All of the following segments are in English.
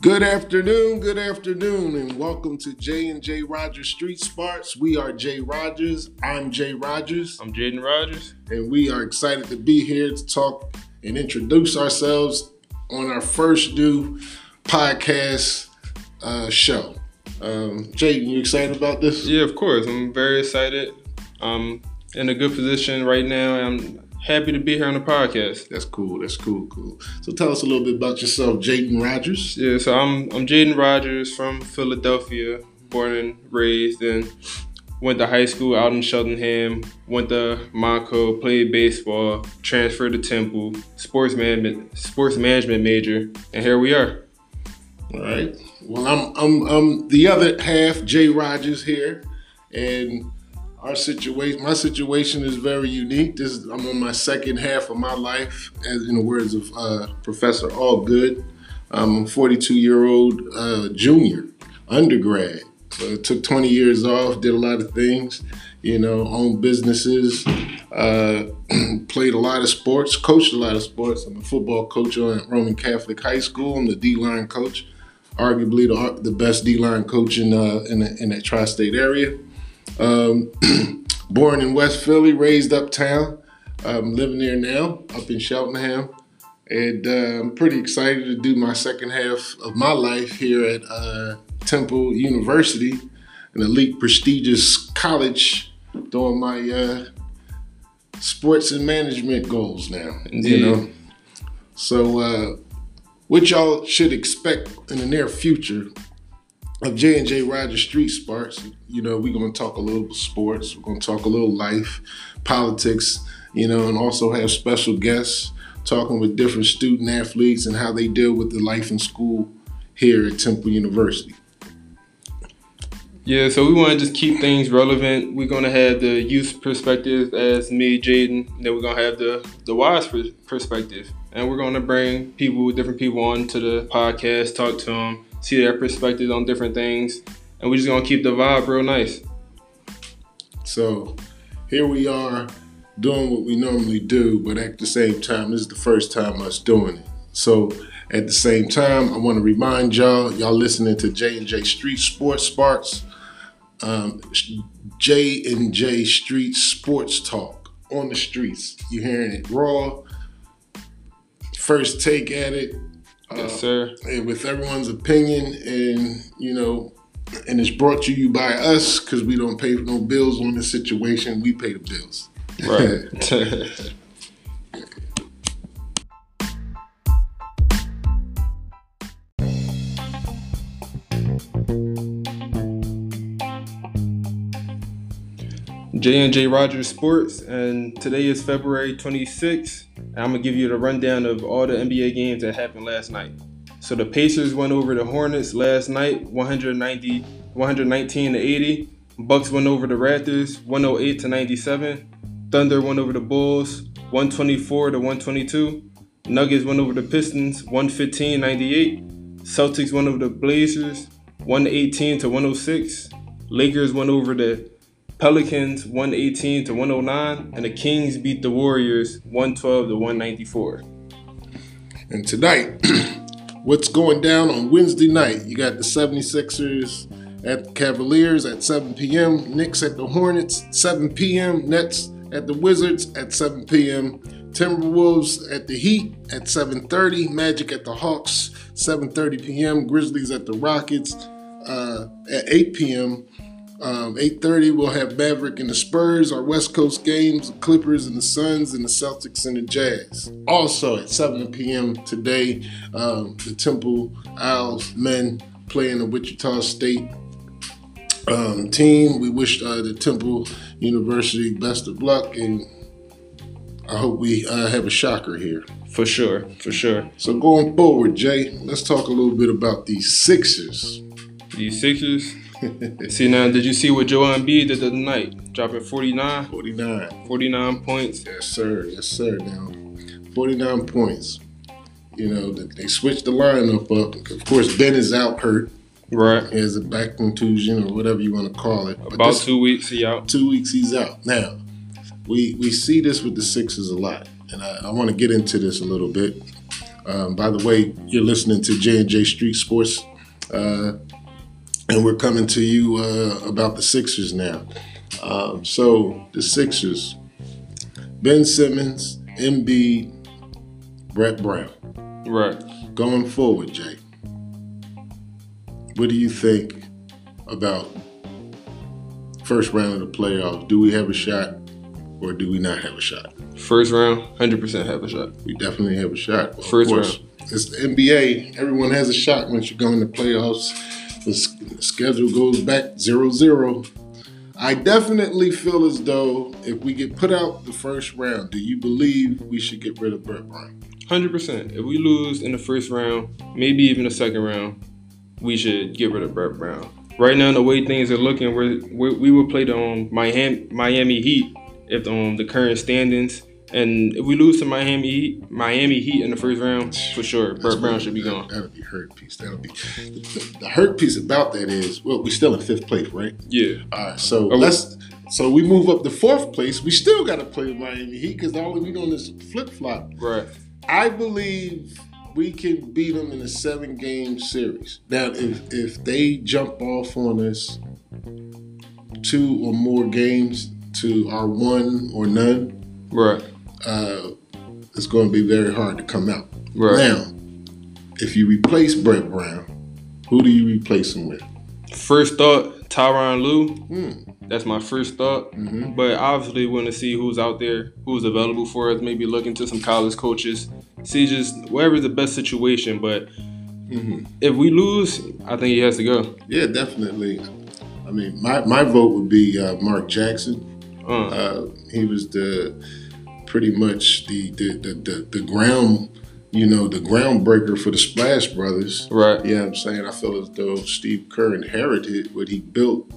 Good afternoon, good afternoon, and welcome to J and J Rogers Street Sports. We are Jay Rogers. I'm Jay Rogers, I'm Jaden Rogers. and we are excited to be here to talk and introduce ourselves on our first new podcast uh, show. Um, Jaden, you excited about this? Yeah, of course. I'm very excited. I'm in a good position right now. I'm happy to be here on the podcast. That's cool. That's cool. Cool. So tell us a little bit about yourself, Jaden Rogers. Yeah, so I'm I'm Jaden Rogers from Philadelphia, born and raised, and went to high school out in Cheltenham. Went to Montco, played baseball, transferred to Temple, sports management sports management major, and here we are. All right. Well, I'm I'm I'm the other half, Jay Rogers here, and our situation, my situation is very unique. This is, I'm on my second half of my life, as in the words of uh, Professor Allgood. I'm a 42 year old uh, junior, undergrad. So took 20 years off, did a lot of things, you know, owned businesses, uh, played a lot of sports, coached a lot of sports. I'm a football coach at Roman Catholic High School. I'm the D line coach, arguably the, the best D line coach in, uh, in, the, in that tri state area. Um, born in West Philly, raised uptown. I'm living there now, up in Cheltenham. And uh, I'm pretty excited to do my second half of my life here at uh, Temple University, an elite, prestigious college, doing my uh, sports and management goals now. Indeed. You know, so uh, what y'all should expect in the near future of J and J Rogers Street Sports. You know, we're gonna talk a little sports. We're gonna talk a little life, politics. You know, and also have special guests talking with different student athletes and how they deal with the life in school here at Temple University. Yeah, so we want to just keep things relevant. We're gonna have the youth perspective as me, Jaden. Then we're gonna have the the wise perspective, and we're gonna bring people, different people, on to the podcast, talk to them, see their perspectives on different things, and we're just gonna keep the vibe real nice. So here we are doing what we normally do, but at the same time, this is the first time us doing it. So at the same time, I want to remind y'all, y'all listening to J and J Street Sports Sparks, um, J and J Street Sports Talk on the streets. You hearing it raw, first take at it, yes, uh, sir. and with everyone's opinion and you know and it's brought to you by us because we don't pay no bills on this situation we pay the bills Right. J and J Rogers Sports, and today is February 26th. And I'm gonna give you the rundown of all the NBA games that happened last night. So the Pacers went over the Hornets last night, 190, 119 to 80. Bucks went over the Raptors, 108 to 97. Thunder went over the Bulls, 124 to 122. Nuggets went over the Pistons, 115 98. Celtics went over the Blazers, 118 to 106. Lakers went over the Pelicans, 118 to 109. And the Kings beat the Warriors, 112 to 194. and tonight what's going down on wednesday night you got the 76ers at the cavaliers at 7 p.m knicks at the hornets 7 p.m nets at the wizards at 7 p.m timberwolves at the heat at 7.30 magic at the hawks 7.30 p.m grizzlies at the rockets uh, at 8 p.m Um, 8.30, we'll have Maverick and the Spurs, our West Coast games, the Clippers and the Suns, and the Celtics and the Jazz. Also at 7 p.m. today, um, the Temple Owls men playing the Wichita State um, team. We wish uh, the Temple University best of luck, and I hope we uh, have a shocker here. For sure, for sure. So going forward, Jay, let's talk a little bit about these Sixers. These Sixers. see now, did you see what Joel Embiid did the night? Dropping 49, 49. 49 points. Yes, sir. Yes, sir. Now, 49 points. You know, they switched the lineup up. Of course, Ben is out hurt. Right. He has a back contusion or whatever you want to call it. But About this- two weeks, he out. two weeks he's out. Now, we we see this with the Sixers a lot, and I, I want to get into this a little bit. Um, by the way, you're listening to J and J Street Sports, uh, and we're coming to you uh, about the Sixers now. Um, so the Sixers, Ben Simmons, Embiid, Brett Brown. Right. Going forward, Jay, what do you think about first round of the playoffs? Do we have a shot or do we not have a shot? First round, 100% have a shot. We definitely have a shot. Of First course, round. It's the NBA. Everyone has a shot once you go in the playoffs. The s- the schedule goes back 0 0. I definitely feel as though if we get put out the first round, do you believe we should get rid of Brett Brown? 100%. If we lose in the first round, maybe even the second round, we should get rid of Brett Brown. Right now, the way things are looking, we we will play the um, Miami, Miami Heat if um, the current standings. And if we lose to Miami Heat, Miami Heat in the first round, for sure, Brett Brown should be gone. That'll be hurt piece. That'll be the, the hurt piece about that is well, we still in fifth place, right? Yeah. All right, so Oh. let's so we move up to fourth place. We still got to play Miami Heat because all we doing is flip flop. Right. I believe we can beat them in a seven game series. Now, if if they jump off on us two or more games to our one or none, Right. Uh, it's going to be very hard to come out. Right. Now, if you replace Brett Brown, who do you replace him with? First thought, Tyronn Lue. Hmm. That's my first thought. Mhm. But obviously, we want to see who's out there, who's available for us. Maybe look into some college coaches, see just wherever's the best situation. But Mhm. if we lose, I think he has to go. Yeah, definitely. I mean, my, my vote would be uh, Mark Jackson. Uh, Uh, he was the pretty much the the, the the the ground, you know, the groundbreaker for the Splash Brothers. right. Yeah, I'm saying I feel as though Steve Kerr inherited what he built.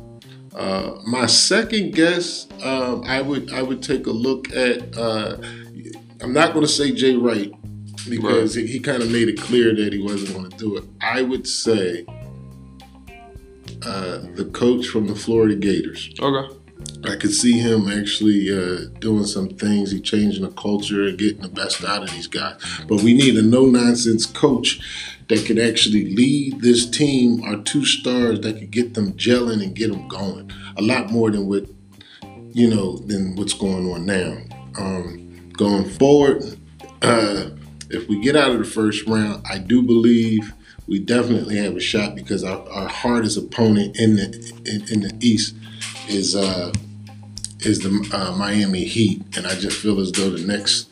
Uh, my second guess, um, I would I would take a look at. Uh, I'm not going to say Jay Wright because he, he kind of made it clear that he wasn't going to do it. I would say uh, the coach from the Florida Gators. Okay. I could see him actually uh, doing some things. He changing the culture and getting the best out of these guys. But we need a no nonsense coach that can actually lead this team. Our two stars that could get them gelling and get them going. A lot more than what you know than what's going on now. Um, going forward, uh, if we get out of the first round, I do believe we definitely have a shot because our, our hardest opponent in the in, in the East is uh, is the uh, Miami Heat, and I just feel as though the next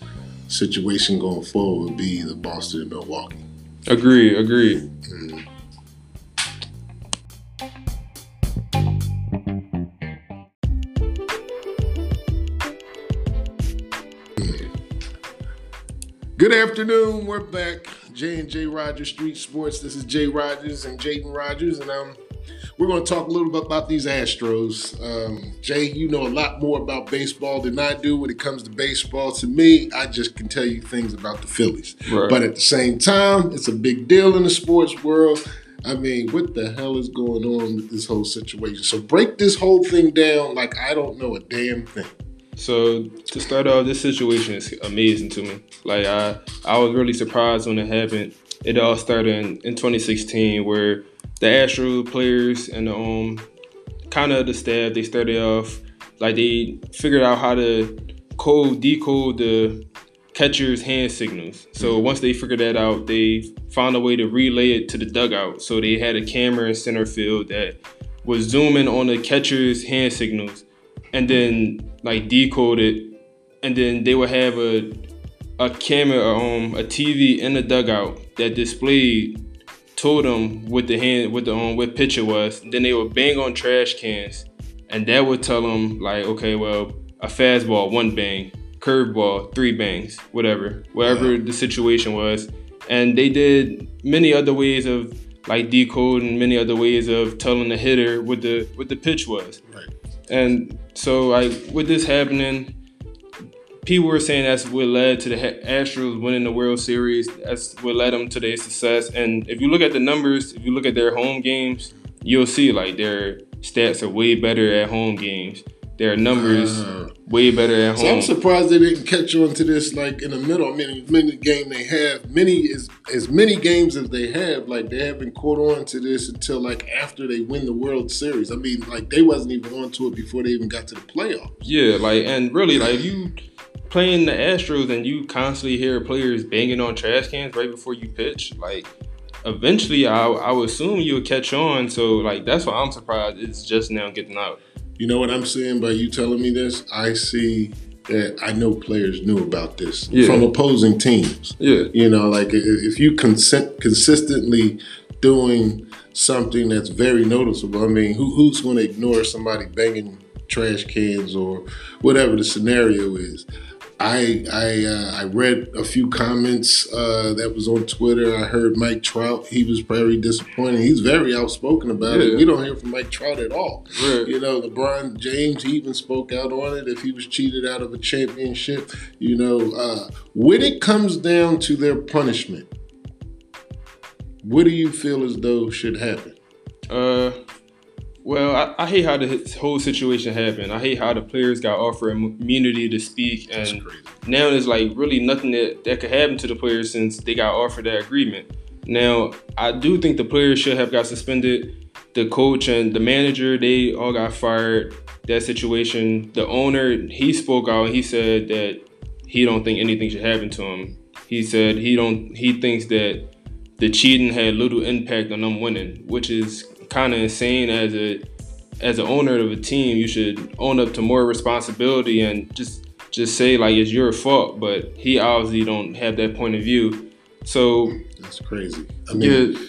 situation going forward would be the Boston and Milwaukee. Agreed. Agreed. Good afternoon. We're back. J and J Rogers Street Sports. This is Jay Rogers and Jaden Rogers, and um, we're going to talk a little bit about these Astros. Um, Jay, you know a lot more about baseball than I do when it comes to baseball. To me, I just can tell you things about the Phillies. Right. But at the same time, it's a big deal in the sports world. I mean, what the hell is going on with this whole situation? So break this whole thing down like I don't know a damn thing. So to start off, this situation is amazing to me. Like I, I was really surprised when it happened. It all started in, in 2016, where the Astro players and the um, kind of the staff they started off like they figured out how to code decode the catcher's hand signals. So once they figured that out, they found a way to relay it to the dugout. So they had a camera in center field that was zooming on the catcher's hand signals and then like decode it and then they would have a a camera um a TV in the dugout that displayed told them what the hand what the um what pitch it was. Then they would bang on trash cans and that would tell them like okay well a fastball one bang curveball three bangs whatever whatever the situation was. And they did many other ways of like decoding many other ways of telling the hitter what the what the pitch was. Right. and so, like with this happening, people were saying that's what led to the Astros winning the World Series. That's what led them to their success. And if you look at the numbers, if you look at their home games, you'll see like their stats are way better at home games. their numbers uh, way better at home. So I'm surprised they didn't catch on to this like in the middle. I mean, many game they have, many as as many games as they have, like they haven't caught on to this until like after they win the World Series. I mean, like they wasn't even on to it before they even got to the playoffs. Yeah, like and really, like you playing the Astros and you constantly hear players banging on trash cans right before you pitch, like eventually I, I would assume you would catch on. So like that's why I'm surprised it's just now getting out. You know what I'm saying by you telling me this? I see that I know players knew about this yeah. from opposing teams. Yeah. You know, like if you consent consistently doing something that's very noticeable, I mean, who, who's going to ignore somebody banging trash cans or whatever the scenario is? I I uh, I read a few comments uh, that was on Twitter. I heard Mike Trout. He was very disappointed. He's very outspoken about yeah. it. We don't hear from Mike Trout at all. Right. You know, LeBron James even spoke out on it. If he was cheated out of a championship, you know, uh, when it comes down to their punishment, what do you feel as though should happen? Uh, well, I, I, hate how the whole situation happened. I hate how the players got offered immunity to speak, and now there's like really nothing that, that could happen to the players since they got offered that agreement. Now, I do think the players should have got suspended. The coach and the manager, they all got fired. That situation, the owner, he spoke out. He said that he don't think anything should happen to him. He said he don't. He thinks that the cheating had little impact on them winning, which is kind of insane as a as an owner of a team. You should own up to more responsibility and just just say like it's your fault. But he obviously don't have that point of view. So that's crazy. I mean, yeah,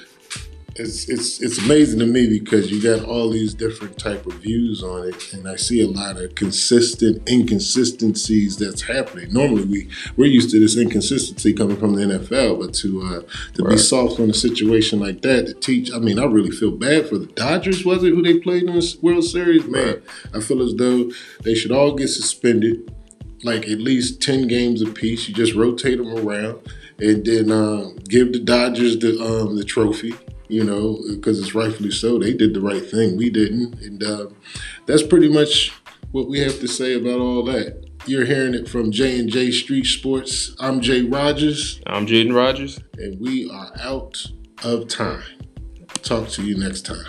it's it's it's amazing to me because you got all these different type of views on it, and I see a lot of consistent inconsistencies that's happening. Normally, we we're used to this inconsistency coming from the NFL, but to uh, to right. be soft on a situation like that to teach, I mean, I really feel bad for the Dodgers. Was it who they played in the World Series? Man, right. I feel as though they should all get suspended, like at least ten games apiece. You just rotate them around, and then uh, give the Dodgers the um, the trophy you know, because it's rightfully so. They did the right thing. We didn't. And uh, that's pretty much what we have to say about all that. You're hearing it from J and J Street Sports. I'm Jay Rogers. I'm Jaden Rogers. And we are out of time. Talk to you next time.